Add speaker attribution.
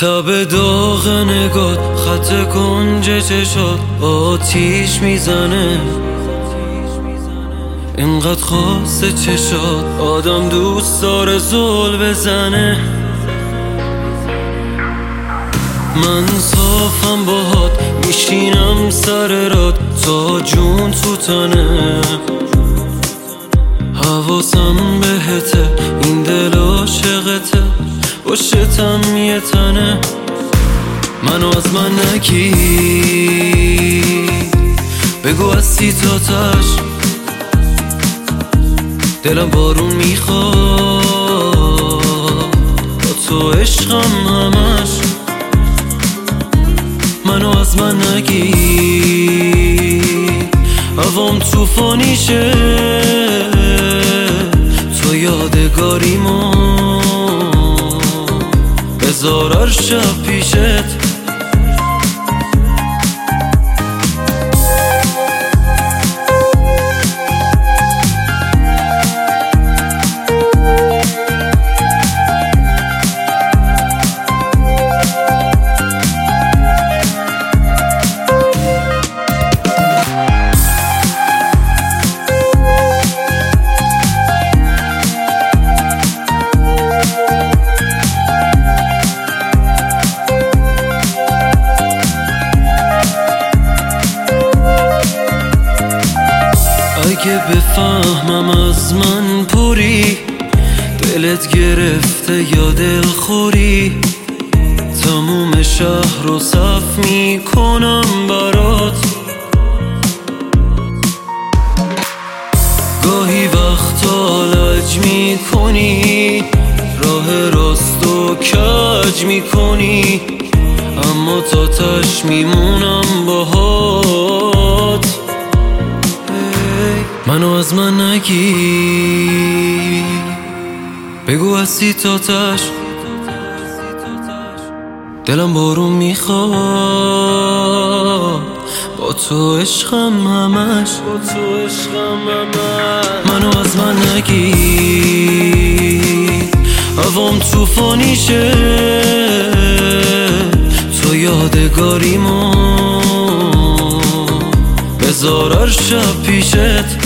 Speaker 1: تب داغ نگات خط کنج چشات آتیش می‌زنه. اینقدر خاص چشات آدم دوست داره زل بزنه. من صافم باهات میشینم سر راد تا جون تو تنه حواسم بهته این دل عاشقته. پشتم تنه منو از من نگی بگو از سی تاش. دلم بارون می‌خواد. با تو عشقم همش. منو از من نگی هوام توفانیشه تو یادگاریمون. هزار شب پیشت اگه بفهمم از من پوری دلت گرفته یا دل خوری تموم شهر رو صف می‌کنم برات. گاهی وقتا لج می‌کنی راه راست و کج می‌کنی اما تا تش میمونم باهات. منو از من نگی. بگو از سی تاتش دلم بارون می‌خواد. با تو عشقم همش. با تو عشقم همش. منو از من نگی. هوام توفانیشه تو یادگاریمون بذار شب پیشت.